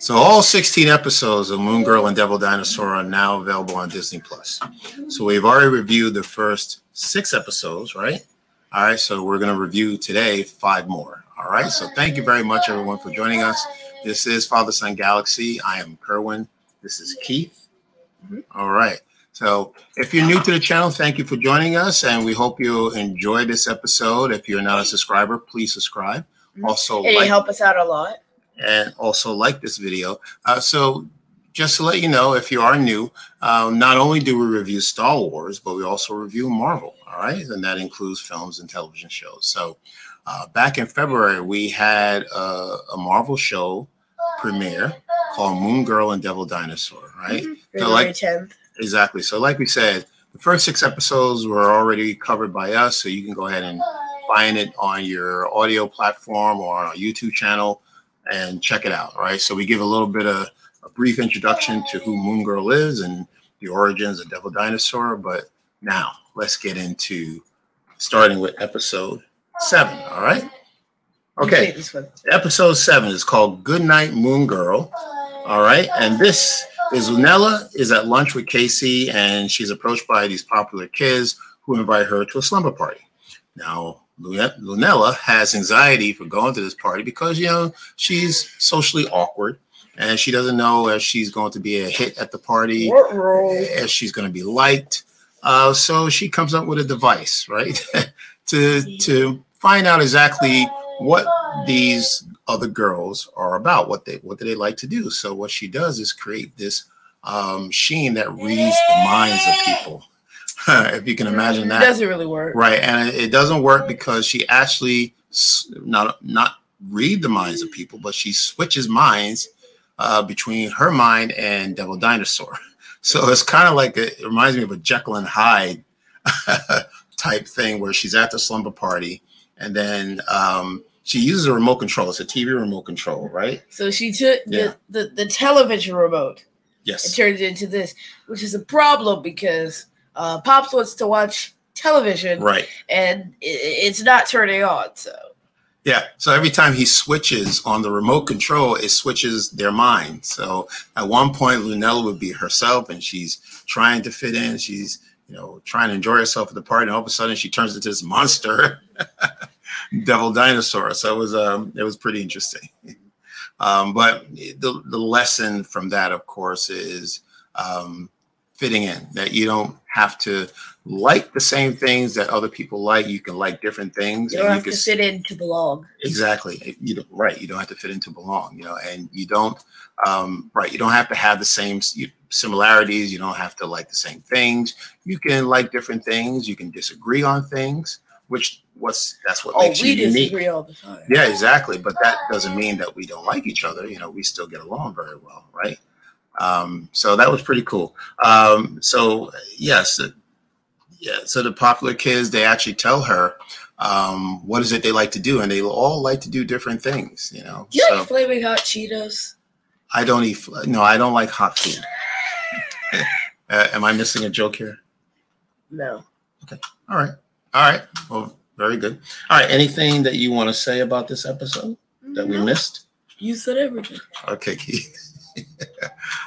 So all 16 episodes of Moon Girl and Devil Dinosaur are now available on Disney Plus. So we've already reviewed the first six episodes, right? All right, so we're going to review today five more. All right, so thank you very much, everyone, for joining us. This is Father Son Galaxy. I am Kerwin. This is Keith. All right. So if you're new to the channel, thank you for joining us, and we hope you enjoy this episode. If you're not a subscriber, please subscribe. Also, it like help us out a lot. And also like this video. Uh, so just to let you know, if you are new, um, not only do we review Star Wars, but we also review Marvel. All right, and that includes films and television shows. So uh, back in February, we had a, a Marvel show premiere called Moon Girl and Devil Dinosaur. Right, February like- 10th. exactly. So like we said, the first six episodes were already covered by us, so you can go ahead and find it on your audio platform or on our YouTube channel and check it out. Right. So we give a little bit of a brief introduction to who Moon Girl is and the origins of Devil Dinosaur. But now let's get into starting with episode seven. All right. Okay. take this one. Episode seven is called Good Night Moon Girl. All right. And this is Lunella is at lunch with Casey and she's approached by these popular kids who invite her to a slumber party. Now, Lunella has anxiety for going to this party because, you know, she's socially awkward and she doesn't know if she's going to be a hit at the party, if she's going to be liked. Uh, so she comes up with a device, right, to to find out exactly what these other girls are about, what they what do they like to do. So what she does is create this um, machine that reads the minds of people. if you can imagine It that, doesn't really work. right? And it, it doesn't work because she actually not not read the minds of people, but she switches minds uh, between her mind and Devil Dinosaur. So it's kind of like a, it reminds me of a Jekyll and Hyde type thing where she's at the slumber party and then um, she uses a remote control. It's a TV remote control, right? So she took Yeah. the, the, the television remote and Yes. turned it into this, which is a problem because uh, Pops wants to watch television Right. and it's not turning on. So Yeah. So every time he switches on the remote control, it switches their mind. So at one point, Lunella would be herself and she's trying to fit in. She's, you know, trying to enjoy herself at the party. And all of a sudden she turns into this monster, devil dinosaur. So it was, um, it was pretty interesting. Um, but the, the lesson from that, of course, is um, fitting in that you don't have to like the same things that other people like. You can like different things. you don't and have can to fit in to belong. Exactly. You don't, right. You don't have to fit in to belong, you know, and you don't, um, right. You don't have to have the same similarities. You don't have to like the same things. You can like different things. You can disagree on things, which what's, that's what Oh, makes we you unique. disagree all the time. Yeah, exactly. But that doesn't mean that we don't like each other. You know, we still get along very well, right? Um, so that was pretty cool. Um, so yes, yeah. So the popular kids, they actually tell her um, what is it they like to do, and they all like to do different things. You know, Do you so like flaming hot Cheetos? I don't eat. No, I don't like hot food. uh, am I missing a joke here? No. Okay. All right, all right. Well, very good. All right. Anything that you want to say about this episode that we No. missed? You said everything. Okay, Keith.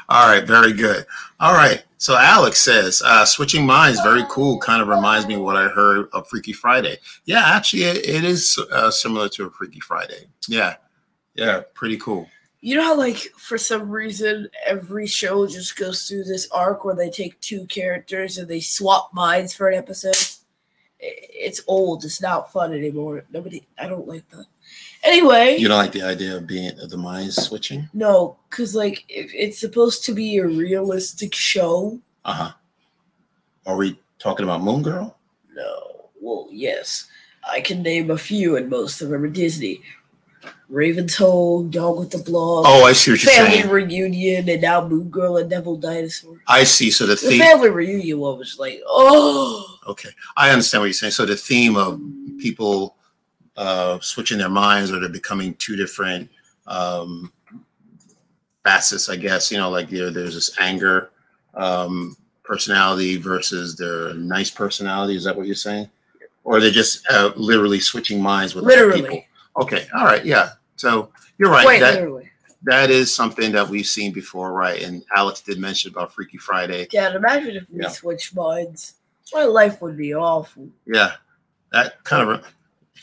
All right, very good. All right. So Alex says, uh, switching minds, very cool. Kind of reminds me of what I heard of Freaky Friday. Yeah, actually, it, it is uh, similar to a Freaky Friday. Yeah, yeah, pretty cool. You know how, like, for some reason, every show just goes through this arc where they take two characters and they swap minds for an episode? It's old. It's not fun anymore. Nobody, I don't like that. Anyway, You don't like the idea of being of the minds switching? no, because, like, if it's supposed to be a realistic show, Uh huh. Are we talking about Moon Girl? no. Well, yes. I can name a few, and most of them are Disney. Raven's Home, Dog with the Blog, Oh, I see what you're Family saying. Reunion, and now Moon Girl and Devil Dinosaur. I see. So the The theme. family reunion one was like, oh, Okay, I understand what you're saying. So the theme of people uh, switching their minds or they're becoming two different um, facets, I guess. You know, like there, there's this anger um, personality versus their nice personality. Is that what you're saying? Or they're just uh, literally switching minds with other literally. people. Okay, all right, yeah. So you're right. Quite that literally. that is something that we've seen before, right? And Alex did mention about Freaky Friday. Yeah, imagine if we Yeah. switched minds. My life would be awful. Yeah, that kind of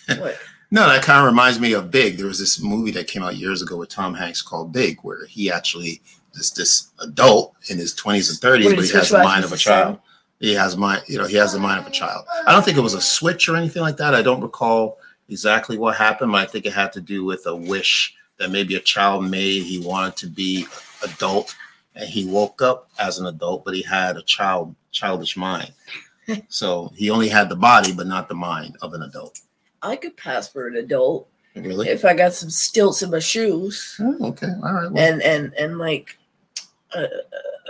What? no, that kind of reminds me of Big. There was this movie that came out years ago with Tom Hanks called Big, where he actually is this adult in his twenties and thirties, but he has the mind of a child. He has mind, you know, he has the mind of a child. I don't think it was a switch or anything like that. I don't recall exactly what happened, but I think it had to do with a wish that maybe a child made. He wanted to be adult, and he woke up as an adult, but he had a child childish mind. so he only had the body, but not the mind of an adult. I could pass for an adult Really? if I got some stilts in my shoes Oh, okay. All right. Well, and and and like a,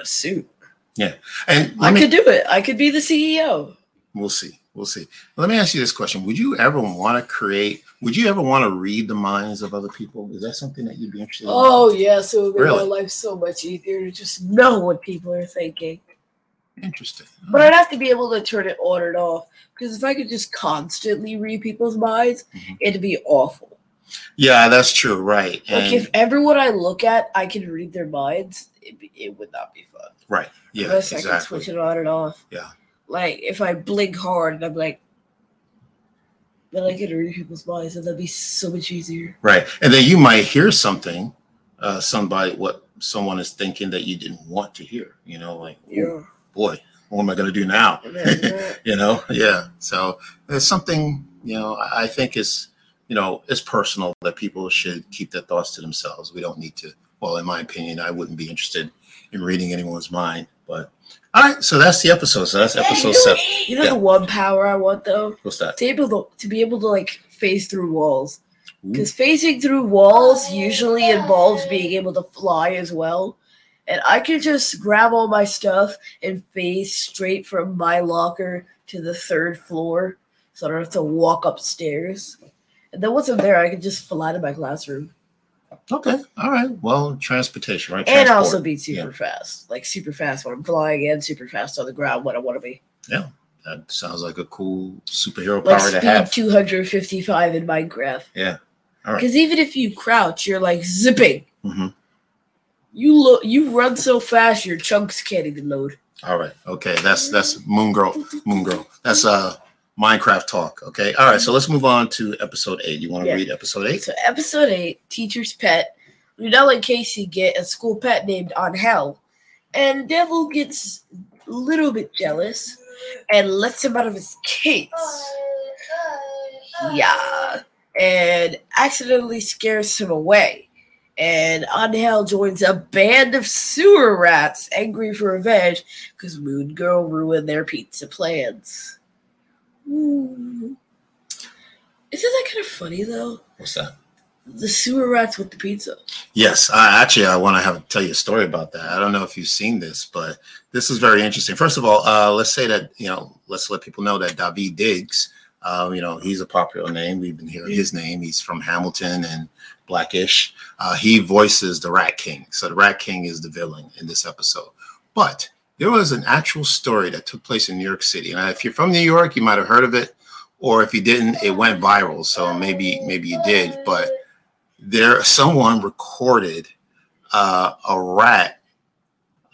a suit. Yeah. And I me, could do it. I could be the CEO. we'll see. We'll see. Let me ask you this question: Would you ever want to create? Would you ever want to read the minds of other people? Is that something that you'd be interested in? Oh yeah, so it would make Really? my life so much easier to just know what people are thinking. Interesting. But I'd have to be able to turn it on and off because if I could just constantly read people's minds, Mhm. it'd be awful. yeah, that's true. Right. Like And, if everyone I look at, I can read their minds, it, be, it would not be fun. right. Yeah. Unless I can Exactly. switch it on and off. Yeah. Like if I blink hard and I'm like, then I can read people's minds and that'd be so much easier. Right. And then you might hear something, uh, somebody what someone is thinking that you didn't want to hear. You know, like, Yeah. Boy, what am I going to do now? You know yeah so there's something you know i think is you know it's personal that people should keep their thoughts to themselves we don't need to well in my opinion i wouldn't be interested in reading anyone's mind but all right so that's the episode so that's episode seven you know Yeah. the one power I want though? what's that To be able to, to be able to like phase through walls. Because phasing through walls usually involves being able to fly as well. And I could just grab all my stuff and face straight from my locker to the third floor. So I don't have to walk upstairs. And then once I'm there, I can just fly to my classroom. okay all right well transportation right And Transport. also be super fast. Like super fast when I'm flying and super fast on the ground when I want to be. Yeah. That sounds like a cool superhero Like power to have 255 in Minecraft. yeah all right Because even if you crouch, you're like zipping. hmm You look, you run so fast, your chunks can't even load. all right okay that's that's moon girl moon girl that's uh minecraft talk okay all right so let's move on to episode eight you want to Yeah. read episode eight So, episode eight, teacher's pet. Lunella and Casey get a school pet named Angel, and Devil gets a little bit jealous and lets him out of his cage. Yeah, and accidentally scares him away. And Angel joins a band of sewer rats angry for revenge because Moon Girl ruined their pizza plans. Ooh. Isn't that kind of funny though? what's that The sewer rats with the pizza. Yes, I actually I want to have tell you a story about that. I don't know if you've seen this, but this is very interesting. First of all, uh, let's say that you know, let's let people know that Daveed Diggs, um, you know, he's a popular name. We've been hearing his name. He's from Hamilton and Blackish. Uh, he voices the Rat King. So the Rat King is the villain in this episode. But there was an actual story that took place in New York City. And if you're from New York, you might have heard of it, or if you didn't, it went viral. So maybe maybe you did, but there someone recorded uh, a rat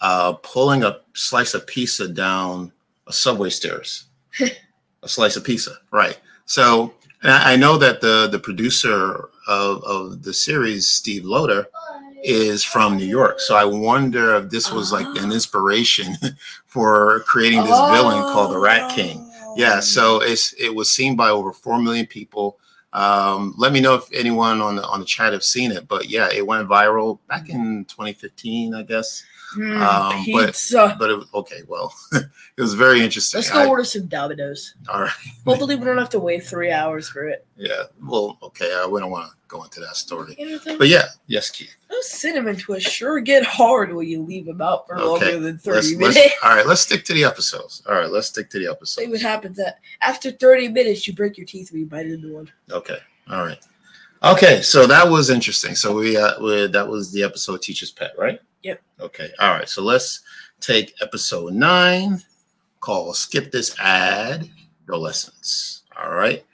uh, pulling a slice of pizza down a subway stairs. a slice of pizza, right? So and I I know that the the producer of, of the series, Steve Loter, is from New York. So I wonder if this was like an ah. inspiration for creating this villain called the Rat King. Yeah, so oh. it's it was seen by over four million people. Um, let me know if anyone on the on the chat have seen it, but yeah, it went viral back in 2015, I guess. Mm, Um, but- pizza. But it was okay. Well, it was very interesting. Let's go I- order some Dominoes. all right. Hopefully, we don't have to wait three hours for it. Yeah. Well, okay. I wouldn't want to go into that story, but yeah. Yes, Keith. those cinnamon twists sure get hard when you leave them out for Okay, longer than 30 Let's, minutes. let's, all right. Let's stick to the episodes. All right. Let's stick to the episodes. See what happens that after 30 minutes, you break your teeth when you bite into one. Okay. All right. Okay. So that was interesting. So we, uh, we that was the episode Teacher's Pet, right? Yep. Okay. All right. So let's take episode nine called Skip This Ad, No Lessons. All right.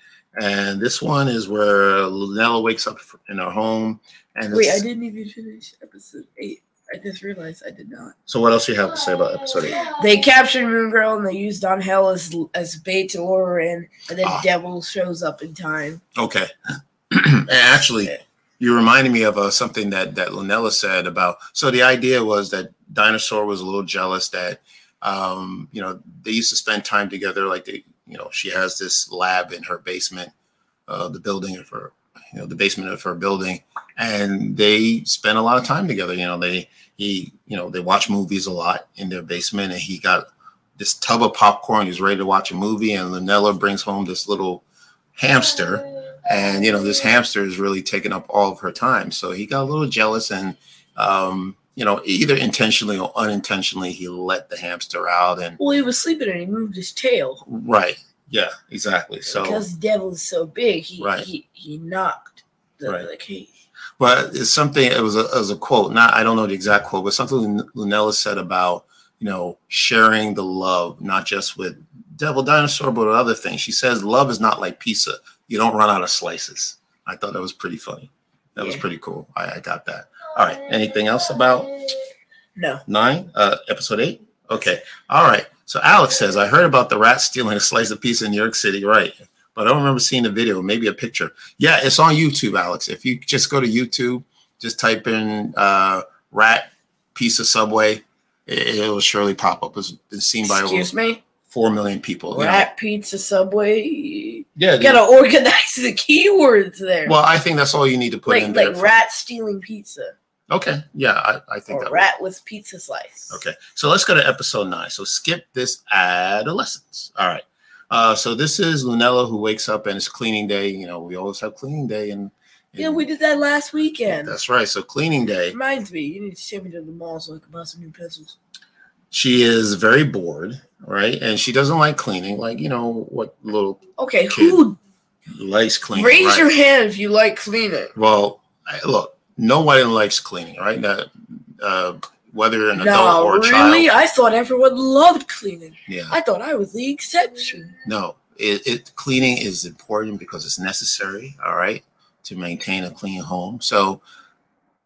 And this one is where Lunella wakes up in her home. And Wait, I didn't even finish episode eight. I just realized I did not. so what else do you have to say about episode eight? They captured Moon Girl and they used Don Hell as as bait to lure her in, and then Ah. Devil shows up in time. Okay. and actually, you reminded me of uh, something that that Lunella said about. So the idea was that Dinosaur was a little jealous that, um, you know, they used to spend time together. Like they, you know, she has this lab in her basement, uh, the building of her, you know, the basement of her building, and they spend a lot of time together. You know, they he, you know, they watch movies a lot in their basement, and he got this tub of popcorn. He's ready to watch a movie, and Lunella brings home this little hamster and you know this hamster is really taking up all of her time so he got a little jealous and um you know either intentionally or unintentionally he let the hamster out and Well, he was sleeping and he moved his tail. Right. Yeah exactly. So because Devil is so big. He Right. he, he knocked the, Right. the cage. but it's something it was a, it was a quote not i don't know the exact quote but something lunella said about you know sharing the love not just with devil dinosaur but with other things. She says love is not like pizza. You don't run out of slices. I thought that was pretty funny. That was pretty cool. I, I got that all right anything else about No, nine, uh, episode eight. Okay, all right. So Alex says, I heard about the rat stealing a slice of pizza in New York City, right? But I don't remember seeing a video, maybe a picture. Yeah, it's on YouTube, Alex. If you just go to YouTube, just type in uh, rat pizza subway, it, will surely pop up. It's been seen by over excuse me. four million people. you know. Rat pizza Subway. Yeah. You gotta organize the keywords there. well, I think that's all you need to put like in there. like rat stealing pizza okay. Yeah, I, I think or that. rat with pizza slice. Okay, so let's go to episode nine. So skip this adolescence. All right. Uh, so this is Lunella who wakes up and it's cleaning day. You know, we always have cleaning day, and, Yeah, we did that last weekend. That's right. So cleaning day. Reminds me, you need to take me to the mall so I can buy some new pencils. She is very bored, right? And she doesn't like cleaning. Like you know what little Okay, who likes cleaning. raise right? your hand if you like cleaning? Well, I- look, nobody likes cleaning, right? That uh, whether an adult or a really? child. I thought everyone loved cleaning. Yeah. I thought I was the exception. No, it, it cleaning is important because it's necessary. All right, to maintain a clean home. So,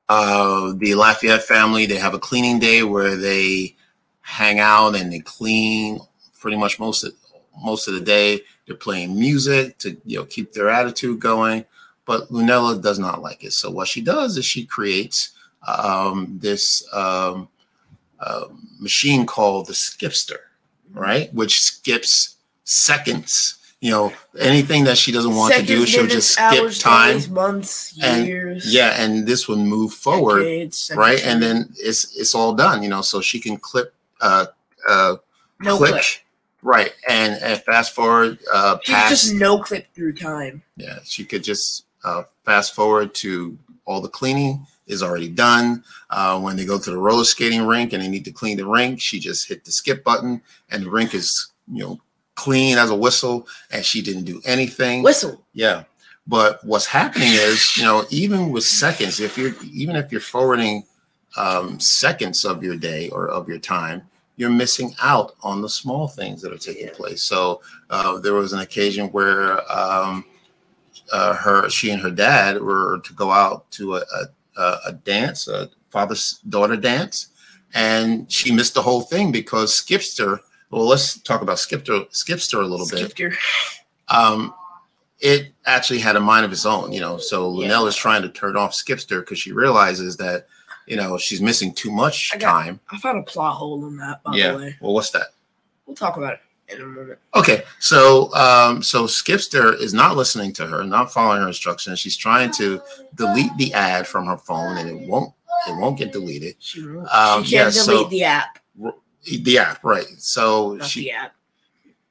uh, the Lafayette family they have a cleaning day where they hang out and they clean pretty much most of most of the day. They're playing music to you know keep their attitude going. But Lunella does not like it. So what she does is she creates um, this um, uh, machine called the Skipster, right? Which skips seconds. You know, anything that she doesn't want to do, she'll minutes, just skip hours, time. days, months, And- years. Yeah, and this will move forward, decades, right? And then it's it's all done. You know, so she can clip, uh, uh, no click, clip. right, and and fast forward, uh, She past. just no clip through time. Yeah, she could just uh, fast forward to all the cleaning is already done. Uh, when they go to the roller skating rink and they need to clean the rink, she just hit the skip button and the rink is, you know, clean as a whistle and she didn't do anything. Whistle. Yeah. But what's happening is, you know, even with seconds, if you're even if you're forwarding um, seconds of your day or of your time, you're missing out on the small things that are taking Yeah. place. So uh, there was an occasion where um, uh, her, she and her dad were to go out to a, a, a dance, a father daughter dance, and she missed the whole thing because Skipster. Well, let's talk about Skipster, Skipster a little bit Skipped um, it actually had a mind of its own, you know. So Yeah. Is trying to turn off Skipster because she realizes that, you know, she's missing too much I got- time. I found a plot hole in that, by yeah. the way. Well, what's that? We'll talk about it in a moment. Okay. So, um, so Skipster is not listening to her, not following her instructions. She's trying to delete the ad from her phone, and it won't. It won't get deleted. She, Um, she can't yeah, delete so- the app. The app, right? So Not she the app.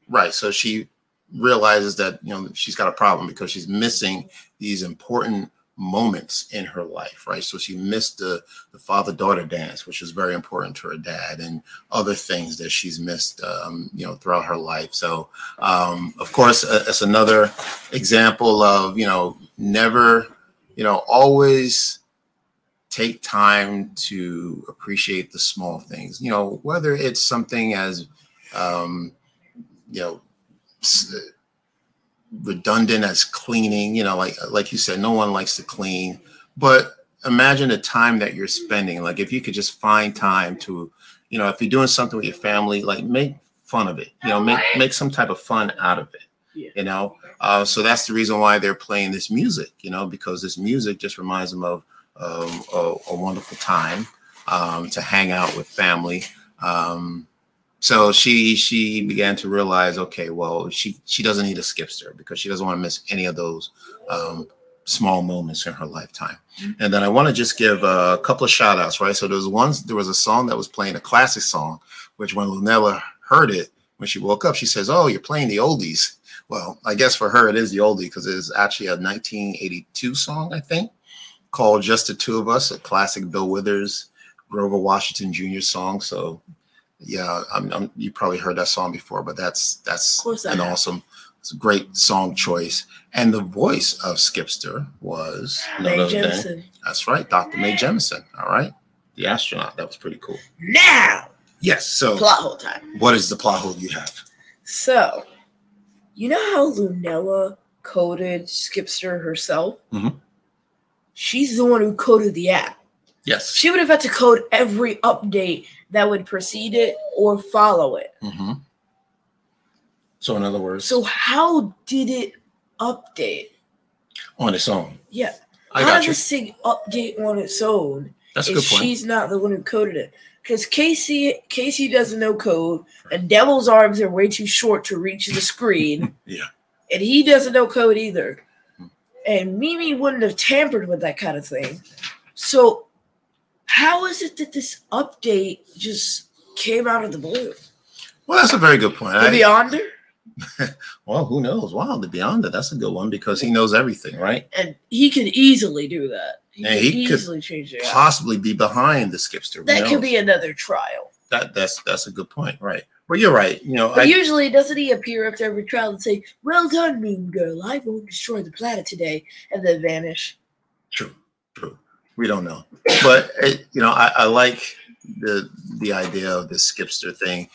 Right. So she realizes that you know she's got a problem because she's missing these important moments in her life, right? So she missed the the father daughter dance, which is very important to her dad, and other things that she's missed, um, you know, throughout her life. So, um, of course, uh, it's another example of you know never, you know, always take time to appreciate the small things. You know, whether it's something as um, you know, redundant as cleaning. You know, like like you said, no one likes to clean, but imagine the time that you're spending. Like if you could just find time to, you know, if you're doing something with your family, like make fun of it. You know, make make some type of fun out of it. Yeah. You know, uh, so that's the reason why they're playing this music. You know, because this music just reminds them of um, a, a wonderful time um, to hang out with family. Um, so she she began to realize, okay, well, she she doesn't need a skipster because she doesn't want to miss any of those um, small moments in her lifetime. And then I want to just give a couple of shout outs, right? So there was one, there was a song that was playing a classic song, which when Lunella heard it, when she woke up, she says, Oh, you're playing the oldies. Well, I guess for her, it is the oldie because it's actually a 1982 song, I think, called Just the Two of Us, a classic Bill Withers, Grover Washington Jr. song. So, yeah, I'm, I'm, you probably heard that song before, but that's that's Of course I an have. awesome, it's a great song choice. And the voice of Skipster was none Mae other than- Jemison. that's right, Dr. Mae Jemison. All right, the astronaut. That was pretty cool. Now, Yes. So, plot hole time. what is the plot hole you have? So, you know how Lunella coded Skipster herself? Mhm. She's the one who coded the app. Yes. She would have had to code every update that would precede it or follow it. hmm So, in other words, So, how did it update? on its own. Yeah. I how does this thing update on its own That's a good point. she's not the one who coded it? Because Casey Casey doesn't know code, and Devil's arms are way too short to reach the screen. Yeah. And he doesn't know code either. Hmm. And Mimi wouldn't have tampered with that kind of thing. So how is it that this update just came out of the blue? Well, that's a very good point. The I- Beyonder? well, who knows? Wow, the Beyonder. That's a good one because he knows everything, right? And he can easily do that. He can he could easily change it. Possibly be behind the Skipster. That could be another trial. that. That's that's a good point, right? But you're right. You know, But I, usually, doesn't he appear after every trial and say, "Well done, Moon Girl. I won't destroy the planet today," and then vanish? True, true. We don't know, but it, you know, I, I like the the idea of this skipster thing.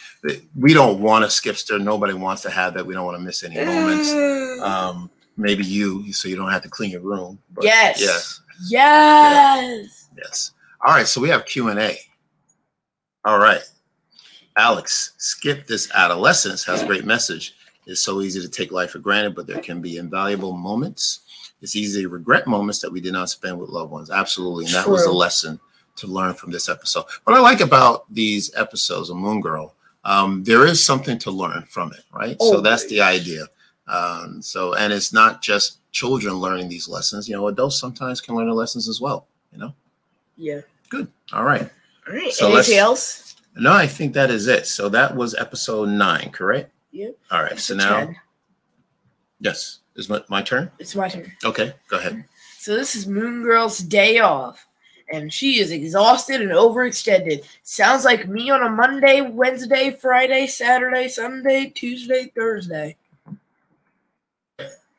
We don't want a skipster. Nobody wants to have that. We don't want to miss any moments. Um, maybe you, so you don't have to clean your room. But yes. Yes. Yes. Yes. All right. So we have Q and A. All right. Alex, skip this adolescence has a great message. It's so easy to take life for granted, but there can be invaluable moments. It's easy to regret moments that we did not spend with loved ones. Absolutely. And that was a lesson to learn from this episode. What I like about these episodes of Moon Girl, um, there is something to learn from it, right? So that's the idea. Um, so, and it's not just children learning these lessons. You know, adults sometimes can learn the lessons as well. You know, Yeah. good. All right. All right. So Anything else? No, I think that is it. So that was episode nine, correct? Yep. All right. So now, 10. yes, is my, my turn? It's my turn. Okay, go ahead. So this is Moon Girl's day off, and she is exhausted and overextended. Sounds like me on a Monday, Wednesday, Friday, Saturday, Sunday, Tuesday, Thursday.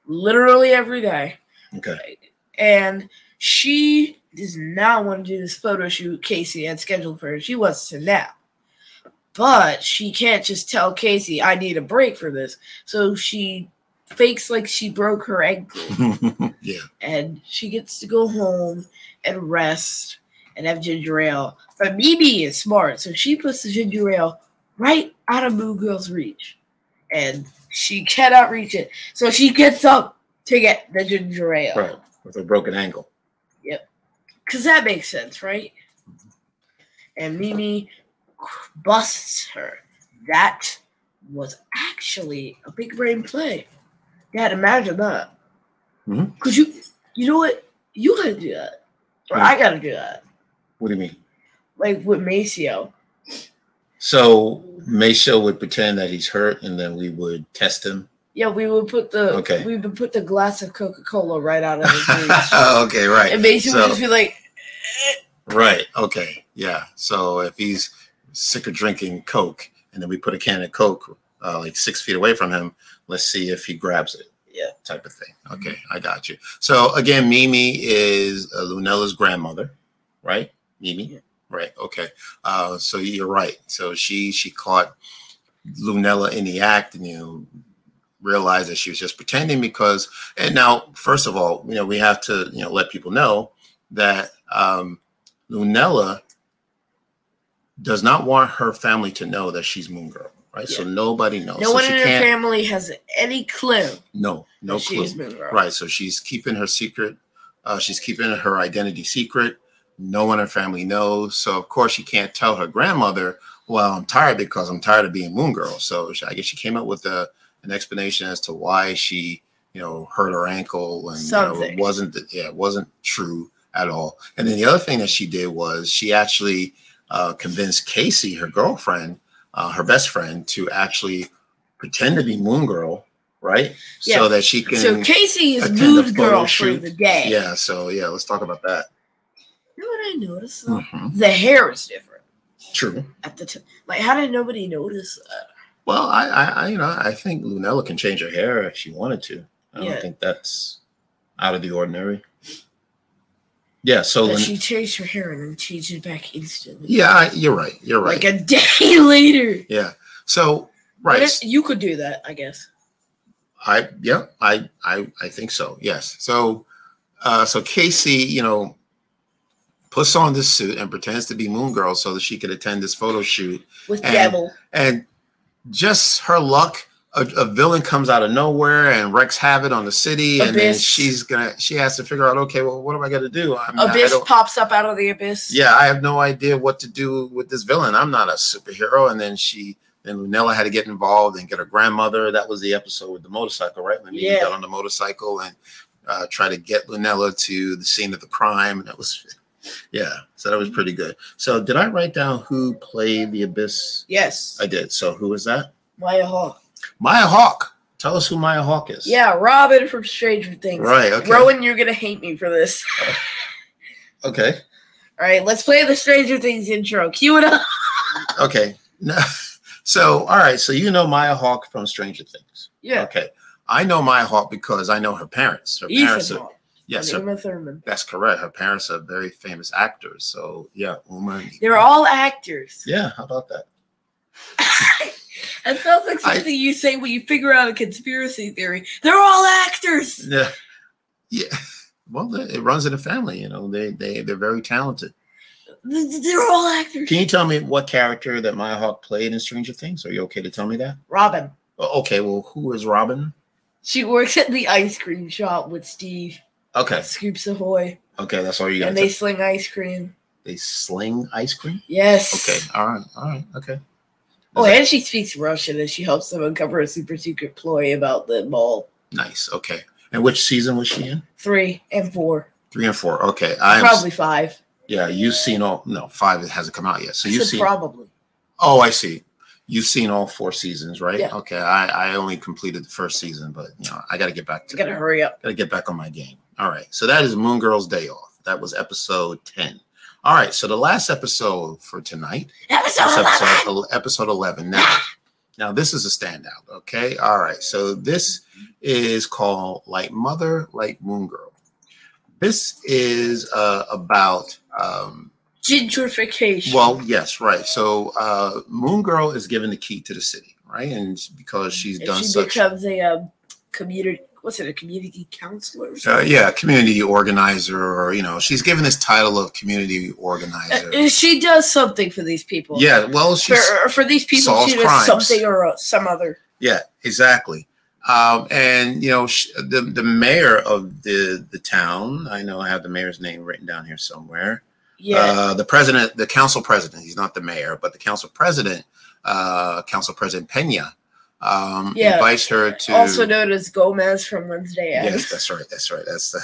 Literally every day. Okay. And she does not want to do this photo shoot Casey had scheduled for her. She wants to nap. But she can't just tell Casey, I need a break for this. So she fakes like she broke her ankle yeah. and she gets to go home and rest and have ginger ale. But Mimi is smart, so she puts the ginger ale right out of Moon Girl's reach, and she cannot reach it. So she gets up to get the ginger ale, Right. With a broken ankle. Yep. Because that makes sense, right? And Mimi busts her. That was actually a big brain play. Dad, imagine that. Mhm. Cause you, you know what? You gotta do that, or Mhm. I gotta do that. What do you mean? Like with Maceo. So Maceo would pretend that he's hurt and then we would test him. Yeah, we would put the Okay. we would put the glass of Coca Cola right out of his reach, okay, right. and Maceo would So- just be like, Right. Okay. Yeah. So if he's sick of drinking Coke and then we put a can of Coke uh, like six feet away from him, let's see if he grabs it. Yeah. Type of thing. Okay. I got you. So again, Mimi is uh, Lunella's grandmother, right? Mimi. Yeah. Right. Okay. Uh, so you're right. So she she caught Lunella in the act, and you know, realized that she was just pretending because and now first of all you know we have to you know let people know that um lunella does not want her family to know that she's moon girl right? So nobody knows. No so one in her family has any clue. no no clue. She's Moon Girl. right so she's keeping her secret. Uh she's keeping her identity secret. No one in her family knows. So of course she can't tell her grandmother well i'm tired because i'm tired of being moon girl. So she, i guess she came up with a, an explanation as to why she you know hurt her ankle and you know, it wasn't yeah it wasn't true at all. And then the other thing that she did was she actually uh, convinced casey her girlfriend uh, her best friend to actually pretend to be moon girl right Yeah. so that she can So Casey is Moon Girl for the day. yeah so yeah let's talk about that You know what I noticed? Mhm. The hair is different true at the time. Like, how did nobody notice that? well I, I i you know i think lunella can change her hair if she wanted to i don't think that's out of the ordinary yeah so Lin- she changed her hair and then changed it back instantly. yeah you're right you're right Like a day later. yeah so right it- you could do that, I guess. I yeah, I I I think so. Yes. So uh so Casey, you know, puts on this suit and pretends to be Moon Girl so that she could attend this photo shoot. With And- Devil. And just her luck, a, a villain comes out of nowhere and wrecks havoc on the city, and then she's gonna she has to figure out, okay, well, what am I gonna do? I, mean, Abyss pops up out of the abyss. yeah, I have no idea what to do with this villain. I'm not a superhero. And then she, then Lunella had to get involved and get her grandmother. That was the episode with the motorcycle, right? When he Yeah. got on the motorcycle and uh, try to get Lunella to the scene of the crime. And that was, yeah, so that was pretty good. So did I write down who played the Abyss? Yes. I did. So who was that? Maya Hawke. Maya Hawke. Tell us who Maya Hawke is. Yeah, Robin from Stranger Things. Right. Okay. Rowan, you're gonna hate me for this. Okay. All right, let's play the Stranger Things intro. Cue it up. Okay. No. So, all right. So you know Maya Hawke from Stranger Things. Yeah. Okay. I know Maya Hawke because I know her parents. Her parents Ethan are, Hawke. yes, Uma Thurman. that's correct. Her parents are very famous actors. So yeah, Uma. They're all actors. Yeah, how about that? That sounds like I- something you say when you figure out a conspiracy theory. They're all actors. Yeah, yeah. Well, it runs in the family. You know, they they they're very talented. They're all actors. Can you tell me what character that Maya Hawke played in Stranger Things? Are you okay to tell me that? Robin. Oh, Okay. Well, who is Robin? She works at the ice cream shop with Steve. Okay. Scoops Ahoy. Okay, that's all you got. And they sling ice cream. they sling ice cream. Yes. Okay. All right. All right. Okay. Oh, that- and she speaks Russian and she helps them uncover a super secret ploy about the mall. nice. Okay. And which season was she in? Three and four. Three and four. Okay. I Probably five. Yeah, you've seen all. No, five It hasn't come out yet. So I you've seen. probably. oh, I see. You've seen all four seasons, right? Yeah. Okay. I I only completed the first season, but you know I got to get back to. I gotta hurry up. Got to get back on my game. All right. So that is Moon Girl's Day Off. That was episode ten. All right. So the last episode for tonight Episode That's 11. episode, episode 11 now now this is a standout okay all right so this is called like mother like moon girl this is uh, about um, Gentrification. well yes right so uh, moon girl is given the key to the city right and because she's And done she such becomes a um, community. What's it? A community counselor? Or uh, yeah community organizer or you know she's given this title of community organizer Uh, she does something for these people. yeah well For, she's for these people, she does crimes. something or uh, some other. Yeah, exactly. Um, and you know, sh- the the mayor of the the town. I know I have the mayor's name written down here somewhere. Yeah. Uh, the president, the council president. He's not the mayor, but the council president, uh, council president Pena, um, Yeah. invites her to. also known as Gomez from Wednesday yes, that's right. That's right. That's the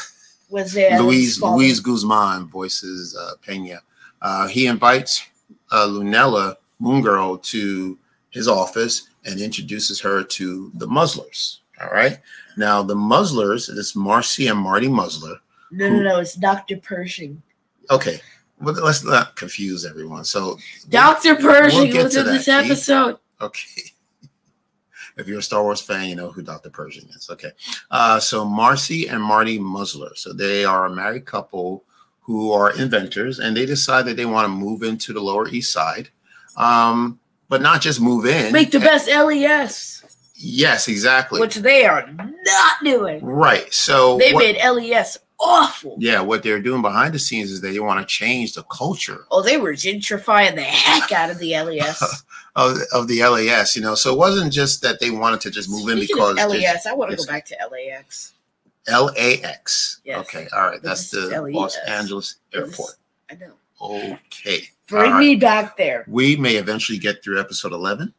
Wednesday Addams. Luis father. Luis Guzman voices uh, Pena. Uh, he invites uh, Lunella Moon Girl to his office and introduces her to the Muzzlers. All right. Now the Muzzlers, this Marcy and Marty Muzzler. No, no, no. It's Dr. Pershing. Okay, well, let's not confuse everyone. So Dr. Pershing get was to in this episode. Okay. If you're a Star Wars fan, you know who Dr. Pershing is. Okay. Uh, so Marcy and Marty Muzzler. So they are a married couple who are inventors and they decide that they want to move into the Lower East Side. Um, but not just move in. Make the best E LES. Yes, exactly. which they are not doing. right. So They what- made LES awful. yeah, what they're doing behind the scenes is they want to change the culture Oh, they were gentrifying the heck out of the LES. of, of the LAS, you know. So it wasn't just that they wanted to just move in Speaking because there's- LES, I want to go back to LAX. LAX. Yes. Okay, all right. That's the Los Angeles airport. I know. Okay. Bring right. me back there We may eventually get through episode 11.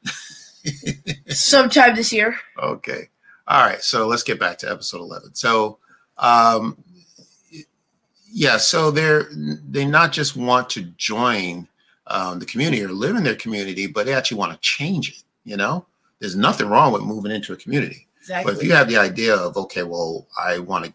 sometime this year. Okay. All right. So let's get back to episode 11. So, um, yeah, so they're they not just want to join um, the community or live in their community, but they actually want to change it. You know, there's nothing wrong with moving into a community. Exactly. But if you have the idea of, okay, well, I want to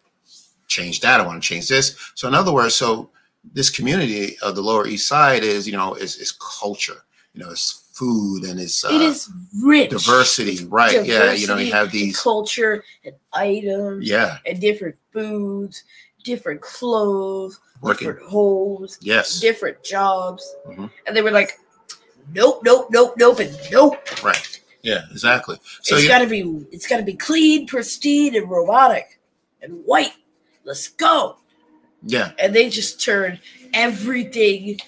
change that, I want to change this. So in other words, so this community of the Lower East Side is, you know, is, is culture, you know, it's food and it's uh, it is rich. diversity, right? yeah, you know, Diversity you have and these, culture and items yeah, and different foods, different clothes, working, different homes, yes, different jobs. Mhm. And they were like, nope, nope, nope, nope, and nope. right, yeah, exactly. So it's you, gotta be it's gotta be clean, pristine, and robotic and white. Let's go. yeah, And they just turned everything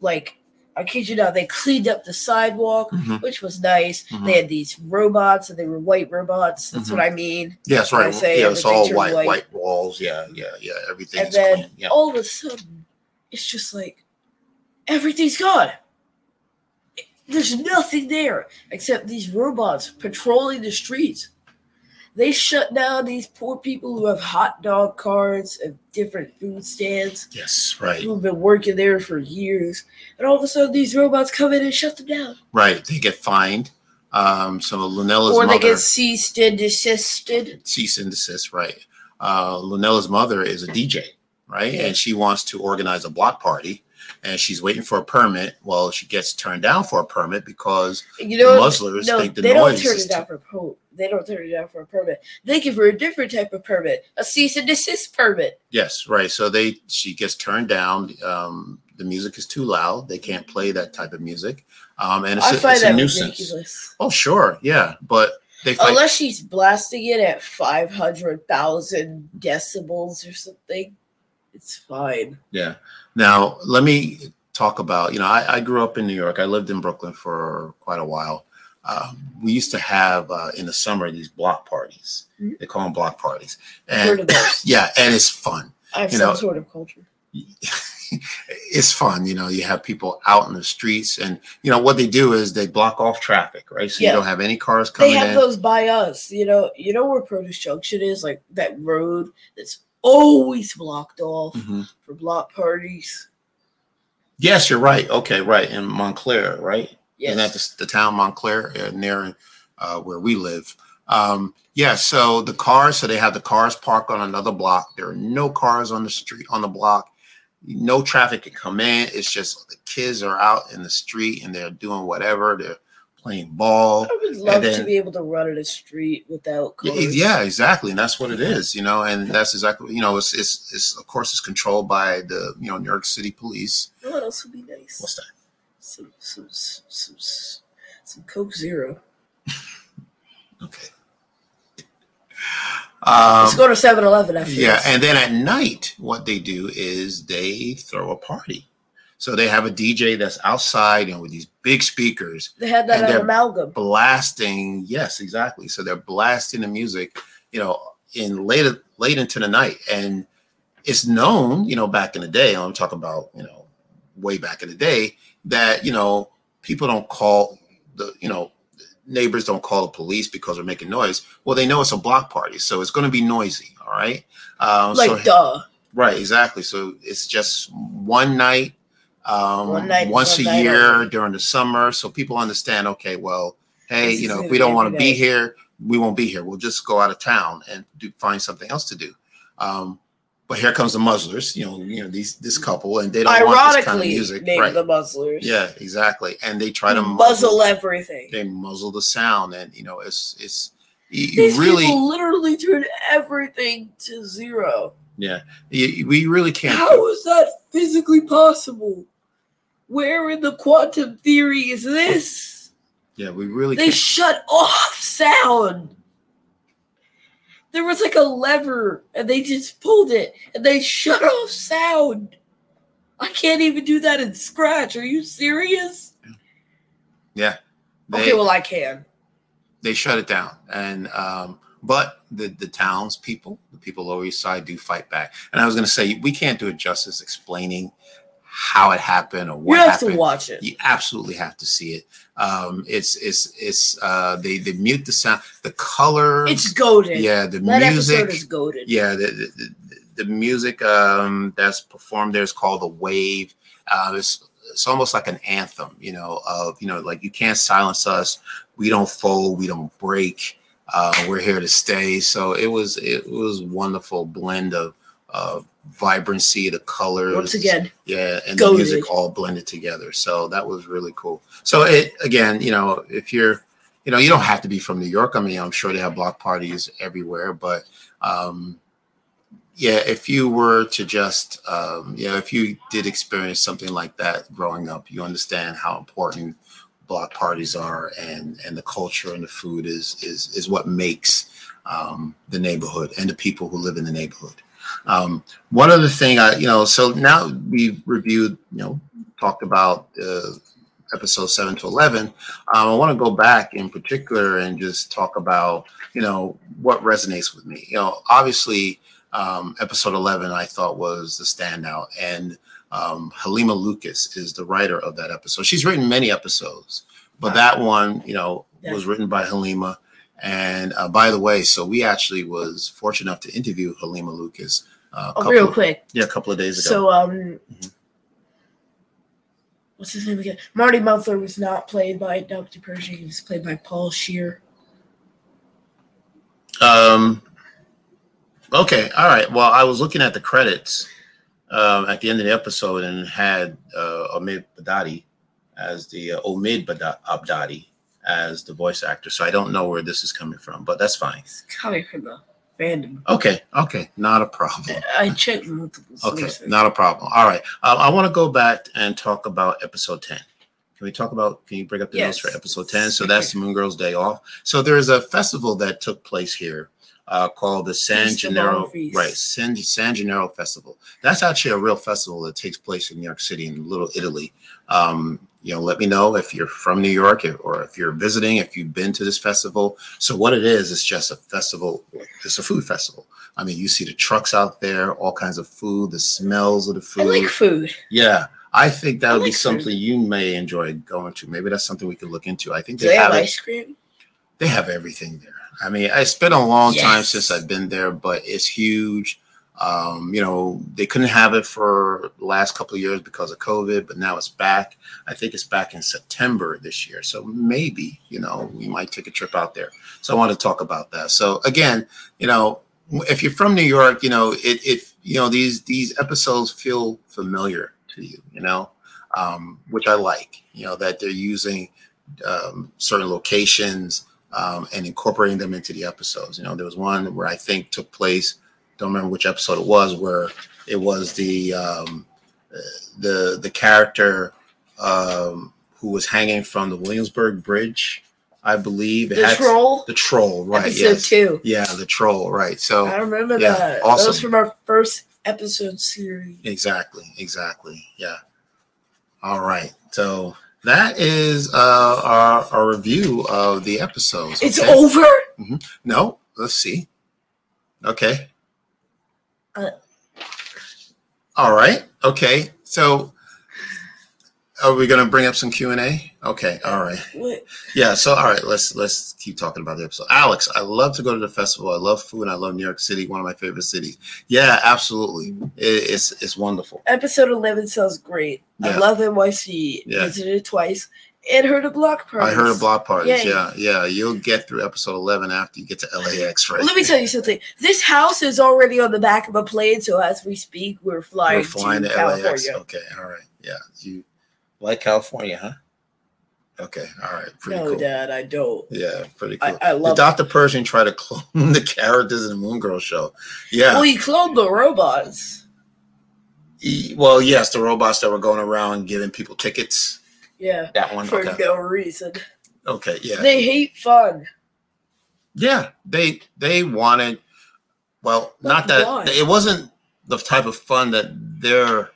like I kid you not, they cleaned up the sidewalk, mhm, which was nice. Mhm. They had these robots and they were white robots. That's Mhm. what I mean. yes, I right, say yeah, it's all white, white. white walls, yeah, yeah, yeah, everything And then clean, yeah, all of a sudden, it's just like everything's gone. There's nothing there except these robots patrolling the streets. They shut down these poor people who have hot dog carts and different food stands yes, right, who've been working there for years. And all of a sudden, these robots come in and shut them down. right. They get fined. Um, so Lunella's or they mother, get ceased and desisted. cease and desist, right? Uh, Lunella's mother is a DJ, right? Yeah. And she wants to organize a block party, and she's waiting for a permit. Well, she gets turned down for a permit because You know, Muzzlers no, think the they don't noise turn is it down for They don't turn it down for a permit. They give her a different type of permit, a cease and desist permit. yes, right. So they she gets turned down. Um, the music is too loud. They can't play that type of music, um, and it's, I a, find it's a nuisance. ridiculous. Oh, sure, yeah, but they. Unless she's blasting it at five hundred thousand decibels or something, it's fine. Yeah. Now, let me talk about, you know, I, I grew up in New York. I lived in Brooklyn for quite a while. Um, we used to have uh, in the summer these block parties. Mhm. They call them block parties. I've heard And of those. yeah, and it's fun. I have you some know- sort of culture. it's fun. You know, you have people out in the streets, and, you know, what they do is they block off traffic, right? So Yeah. you don't have any cars coming. They have in. those by us. You know, you know where Produce Junction is, like that road that's always blocked off Mhm. for block parties. Yes, you're right. Okay, right. In Montclair, right? Yes. and that's the, the town Montclair uh, near uh, where we live. Um, yeah, so the cars, so they have the cars parked on another block. There are no cars on the street on the block. No traffic can come in. It's just the kids are out in the street and they're doing whatever. They're playing ball. I would love then- to be able to run in a street without Yeah, exactly. And that's what it is, you know, and that's exactly, you know, it's, it's, it's, of course, it's controlled by the, you know, New York City police. You know what else would be nice? What's that? Some, some, some, some, some Coke Zero. Okay. Um, Let's go to 7 Eleven after Yeah, this. and then at night, what they do is they throw a party. So they have a DJ that's outside and with these big speakers they had that Amalgam. blasting. Yes, exactly. So they're blasting the music, you know, in late late into the night, and it's known, you know, back in the day. I'm talking about, you know, way back in the day that you know people don't call the, you know, neighbors don't call the police because they're making noise. Well, they know it's a block party, so it's going to be noisy. All right. Um, Like, so duh. Right, exactly. So it's just one night, um, night, once a night year during the summer, so people understand. Okay, well, hey, This you know, if we don't want to be here, we won't be here. We'll just go out of town and do find something else to do. Um, but here comes the muzzlers, you know, you know these this couple, and they don't want this Ironically, kind of music, named right? the Muzzlers. Yeah, exactly. And they try to muzzle everything. They muzzle the sound, and you know, it's it's you, you These really, people literally turn everything to zero. yeah, you, we really can't. How is that physically possible? Where in the quantum theory is this? Yeah, we really They can't. shut off sound. There was like a lever and they just pulled it and they shut off sound. I can't even do that in Scratch. Are you serious? yeah. They, okay, well I can. they shut it down. And um, but the the townspeople, the people Lower East Side do fight back. And I was gonna say we can't do it justice explaining how it happened or what You have happened. to watch it. You absolutely have to see it. Um, it's it's it's uh, they they mute the sound, the color. It's goaded. yeah, the that music. is goaded. yeah, the, the, the, the music um, that's performed there is called the wave. Uh, it's it's almost like an anthem, you know, of you know, like you can't silence us. We don't fold. We don't break. Uh, we're here to stay. So it was it was wonderful blend of uh, vibrancy, the colors. Once again, Yeah, and the music all blended together. So that was really cool. So it again, you know, if you're, you know, you don't have to be from New York. I mean, I'm sure they have block parties everywhere, but um yeah, if you were to just um, you know, if you did experience something like that growing up, you understand how important block parties are and and the culture and the food is is is what makes um, the neighborhood and the people who live in the neighborhood. Um, one other thing, I you know, so now we've reviewed, you know, talked about uh, episode seven to eleven. Um, I want to go back in particular and just talk about, you know, what resonates with me. You know, obviously, um, episode eleven I thought was the standout, and um, Halima Lucas is the writer of that episode. She's written many episodes, but that one, you know, was written by Halima. And uh, by the way, so we actually was fortunate enough to interview Halima Lucas. Uh, oh, couple real of- quick. yeah, a couple of days ago. So, um, Mhm. what's his name again? Marty Meltzer was not played by Dr. Pershing. He was played by Paul Scheer. Um. Okay. All right. Well, I was looking at the credits um, at the end of the episode and had uh, Omid Badadi as the uh, Omid Bada- Abdadi as the voice actor. So I don't know where this is coming from, but that's fine. It's coming from the fandom. Okay. Okay. Not a problem. I checked multiple Okay. sources. Not a problem. All right. Um, I want to go back and talk about episode 10. Can we talk about, can you bring up the notes for episode 10? So that's the Moon Girls Day Off. So there's a festival that took place here uh, called the San Feast Gennaro, right, San, San Gennaro Festival. That's actually a real festival that takes place in New York City in Little Italy. Um, you know, let me know if you're from New York or if you're visiting, if you've been to this festival. So what it is, it's just a festival. It's a food festival. I mean, you see the trucks out there, all kinds of food, the smells of the food. I food. like food. Yeah, I think that would be like food. something you may enjoy going to. Maybe that's something we could look into. I think Do they, they have have ice cream? They have everything there. I mean, it's been a long time since I've been there, but it's huge. Um, you know, they couldn't have it for the last couple of years because of COVID, but now it's back. I think it's back in September this year. So maybe, you know, we might take a trip out there. So I want to talk about that. So again, you know, if you're from New York, you know, it, it you know, these these episodes feel familiar to you, you know, um, which I like, you know, that they're using um, certain locations um, and incorporating them into the episodes. You know, there was one where I think took place. Don't remember which episode it was, where it was the um, the the character um, who was hanging from the Williamsburg Bridge, I believe. It The had- troll. The troll, right? episode yes. two. Yeah, the troll, right? So I remember yeah, that. awesome. That was from our first episode series. Exactly, exactly. Yeah. All right. So that is uh, our, our review of the episodes. It's okay? over. No, let's see. Okay. Uh. All right. Okay. So are we going to bring up some Q&A? Okay. All right. What? Yeah. So, all right, let's, let's keep talking about the episode. Alex, I love to go to the festival. I love food. I love New York City. One of my favorite cities. Yeah, absolutely. It, it's, it's wonderful. Episode eleven sounds great. I love NYC. Yeah. Visited it twice and heard a block party. I heard of block parties. Yay. Yeah, yeah. You'll get through episode eleven after you get to LAX, right? Let me tell you something. This house is already on the back of a plane, so as we speak, we're flying, We're flying to, to, California. LAX. Okay, all right. Yeah, you like California, huh? Okay, all right. Pretty no, cool. Dad, I don't. Yeah, pretty I- cool. I Did love- Dr. Pershing try to clone the characters in the Moon Girl show? Yeah. Well, he cloned the robots. He- well, yes, the robots that were going around giving people tickets. Yeah, That one. for okay. no reason. Okay, yeah, They hate fun. yeah. They they wanted. Well, But not that why? it wasn't the type of fun that they're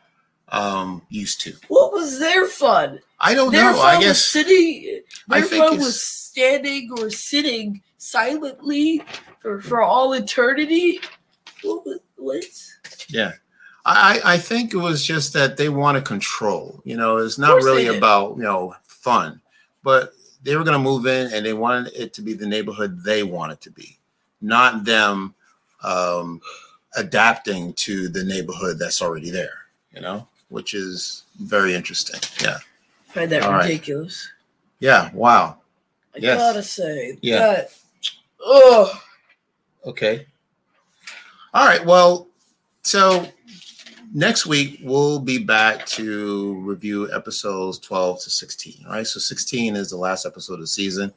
um used to. What was their fun? I don't Their know. I guess. I Their it's- was standing or sitting silently for, for all eternity. What was what? Yeah. I, I I think it was just that they want to control. You know, it's not really about, you know, fun, but they were going to move in and they wanted it to be the neighborhood they wanted to be, not them um, adapting to the neighborhood that's already there, you know, which is very interesting. Yeah. Find that All right. ridiculous. Yeah. Wow. I Yes. gotta say Yeah. that. Oh, Okay. All right. Well, so next week we'll be back to review episodes 12 to 16. All right. So 16 is the last episode of the season,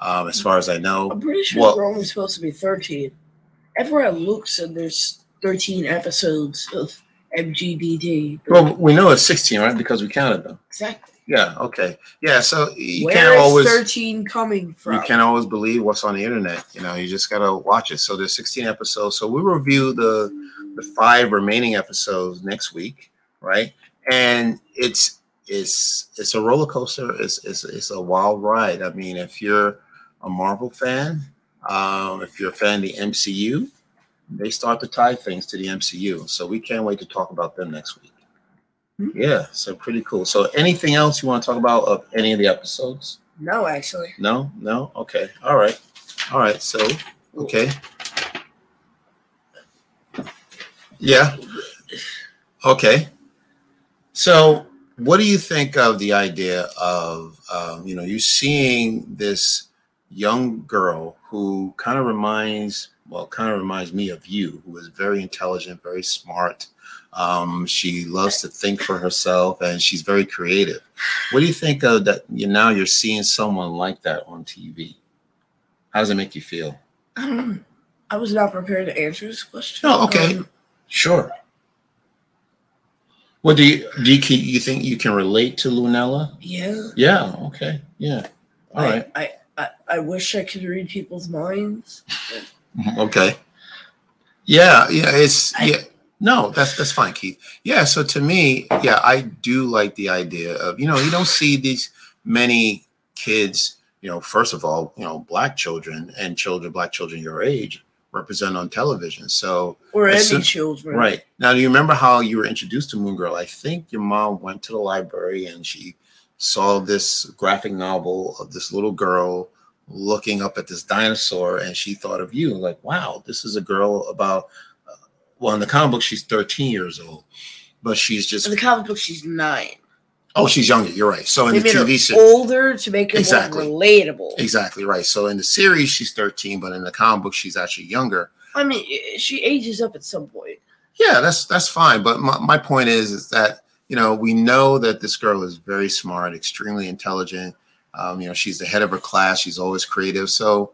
um, as far as I know. I'm pretty sure Well- we're only supposed to be 13. Everywhere I look said there's 13 episodes of mgbd Well, we know it's 16, right? Because we counted them. exactly. Yeah. Okay. Yeah. So you Where can't is always 13 coming from? you can't always believe what's on the internet. You know, you just gotta watch it. So there's 16 episodes. So we review the the five remaining episodes next week, right? And it's it's it's a roller coaster. It's it's it's a wild ride. I mean, if you're a Marvel fan, um, if you're a fan of the MCU, they start to tie things to the MCU. So we can't wait to talk about them next week. Hmm. Yeah, so pretty cool. So anything else you want to talk about of any of the episodes? No, actually. No, no. Okay. All right. All right. So, okay. Yeah. Okay. So, what do you think of the idea of, um, you know, you seeing this young girl who kind of reminds, well, kind of reminds me of you, who is very intelligent, very smart. Um, she loves to think for herself, and she's very creative. What do you think of that? You now you're seeing someone like that on TV. How does it make you feel? Um, I was not prepared to answer this question. Oh, okay. Um, Sure. What do you do? You, you think you can relate to Lunella? yeah. Yeah. Okay. Yeah. All I, right. I, I, I wish I could read people's minds. Okay. Yeah. Yeah. It's I- yeah. No, that's that's fine, Keith. Yeah. So to me, yeah, I do like the idea of you know you don't see these many kids. You know, first of all, you know, black children and children, black children your age, represent on television. So Or any children. Right. Now, do you remember how you were introduced to Moon Girl? I think your mom went to the library and she saw this graphic novel of this little girl looking up at this dinosaur and she thought of you like, wow, this is a girl about, well, in the comic book, she's 13 years old, but she's just, In the comic book, she's nine. oh, she's younger. You're right. So in They the TV series, older to make her Exactly. more relatable. exactly right. So in the series, she's 13, but in the comic book, she's actually younger. I mean, she ages up at some point. Yeah, that's that's fine. But my, my point is is that you know we know that this girl is very smart, extremely intelligent. Um, you know, she's the head of her class. She's always creative. So,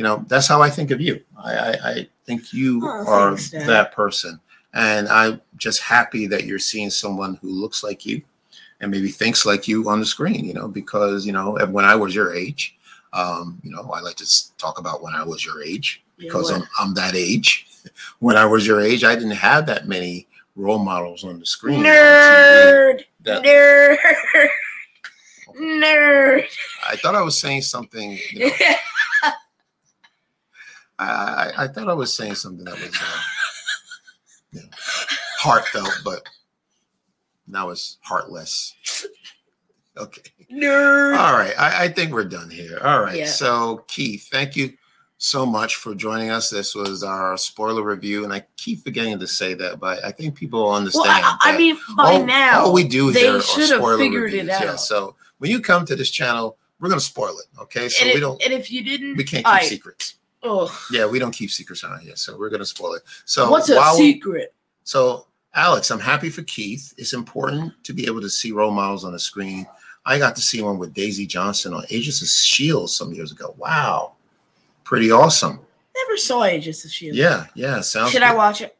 you know, that's how I think of you. I I, I think you Oh, are thanks, that person, and I'm just happy that you're seeing someone who looks like you, and maybe thinks like you on the screen. You know, because you know when I was your age, um, you know, I like to talk about when I was your age because? I'm, I'm that age. When I was your age, I didn't have that many role models on the screen. Nerd, that- nerd, nerd. I thought I was saying something. You know, I, I, I thought I was saying something that was uh, you know, heartfelt, but now it's heartless. Okay. nerd. All right. I, I think we're done here. All right. Yeah. So, Keith, thank you so much for joining us. This was our spoiler review, and I keep forgetting to say that, but I think people understand. well, I, I mean, by all, now all we do they should have spoiler figured reviews. it out. Yeah. So when you come to this channel, we're gonna spoil it. Okay. So and, we if, don't. and if you didn't, We can't keep secrets. Oh, Yeah, we don't keep secrets around here, so we're gonna spoil it. So what's a secret? so Alex, I'm happy for Keith. It's important to be able to see role models on the screen. I got to see one with Daisy Johnson on Agents of Shield some years ago. Wow, pretty awesome. Never saw Agents of Shield. Yeah, yeah. Sounds. Should good. I watch it?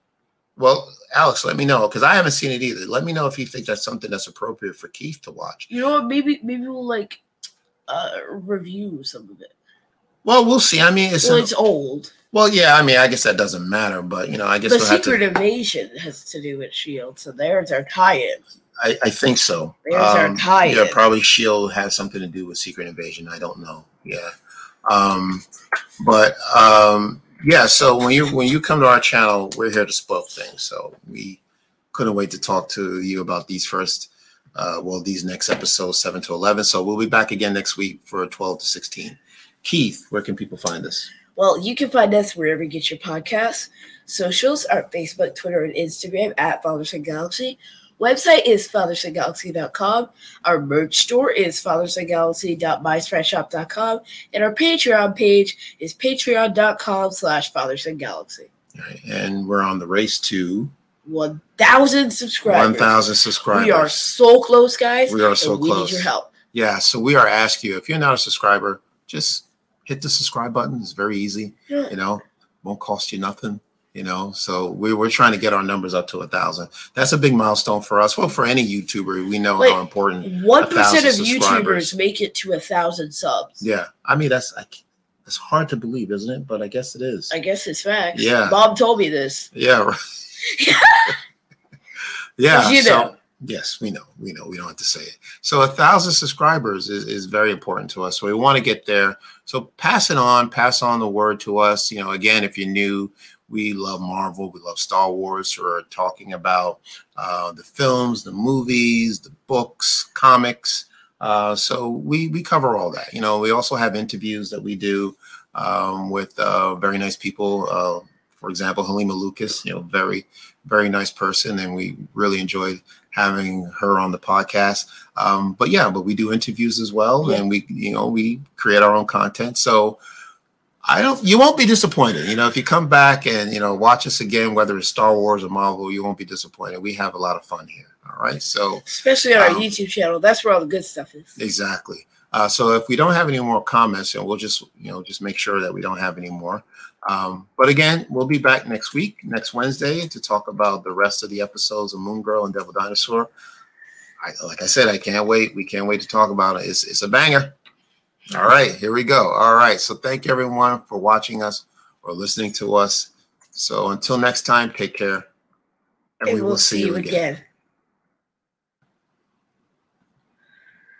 Well, Alex, let me know because I haven't seen it either. Let me know if you think that's something that's appropriate for Keith to watch. You know what? Maybe maybe we'll like uh, review some of it. Well, we'll see. I mean, it's Well, an- it's old. well, yeah. I mean, I guess that doesn't matter, but you know, I guess the we'll Secret. Invasion has to do with Shield, so there's our tie-in. I, I think so. There's our tie-in. Yeah, probably Shield has something to do with Secret Invasion. I don't know. Yeah, um, but um, yeah. So when you when you come to our channel, we're here to spoil things. So we couldn't wait to talk to you about these first. Uh, well, these next episodes, seven to eleven. So we'll be back again next week for twelve to sixteen. Keith, where can people find us? Well, you can find us wherever you get your podcasts. Socials are Facebook, Twitter, and Instagram at Fathers and Galaxy. Website is fathersandgalaxy.com. Our merch store is fathersandgalaxy.myspreadshop.com. And our Patreon page is patreon.com slash fathersandgalaxy. Right, and we're on the race to 1,000 subscribers. one thousand subscribers. We are so close, guys. We are so and we close. need your help. Yeah, so we are asking you if you're not a subscriber, just hit the subscribe button. It's very easy. You know, won't cost you nothing. You know, so we, we're trying to get our numbers up to a thousand. That's a big milestone for us. Well, for any YouTuber, we know Wait. how important. One percent of YouTubers make it to a thousand subs. Yeah, I mean that's I, c- it's hard to believe, isn't it? But I guess it is. I guess it's facts. Yeah. Bob told me this. yeah. Right. yeah. So-. Yes, we know. We know. We don't have to say it. So a thousand subscribers is, is very important to us. So we want to get there. So pass it on, pass on the word to us. You know, again, if you're new, we love Marvel, we love Star Wars. We're talking about uh, the films, the movies, the books, comics. Uh, so we we cover all that. You know, we also have interviews that we do um, with uh, very nice people. Uh, for example, Halima Lucas, you know, very very nice person, and we really enjoyed having her on the podcast. Um, but yeah, but we do interviews as well, Yeah. and we, you know, we create our own content. So I don't, you won't be disappointed. You know, if you come back and you know watch us again, whether it's Star Wars or Marvel, you won't be disappointed. We have a lot of fun here. All right, so Especially on our Um, YouTube channel. That's where all the good stuff is. exactly. Uh, so if we don't have any more comments, and we'll just you know just make sure that we don't have any more. Um, but again, we'll be back next week, next Wednesday, to talk about the rest of the episodes of Moon Girl and Devil Dinosaur. I, like I said, I can't wait. We can't wait to talk about it. It's, it's a banger. All right, here we go. All right. So thank everyone for watching us or listening to us. So until next time, take care. And we'll see you again.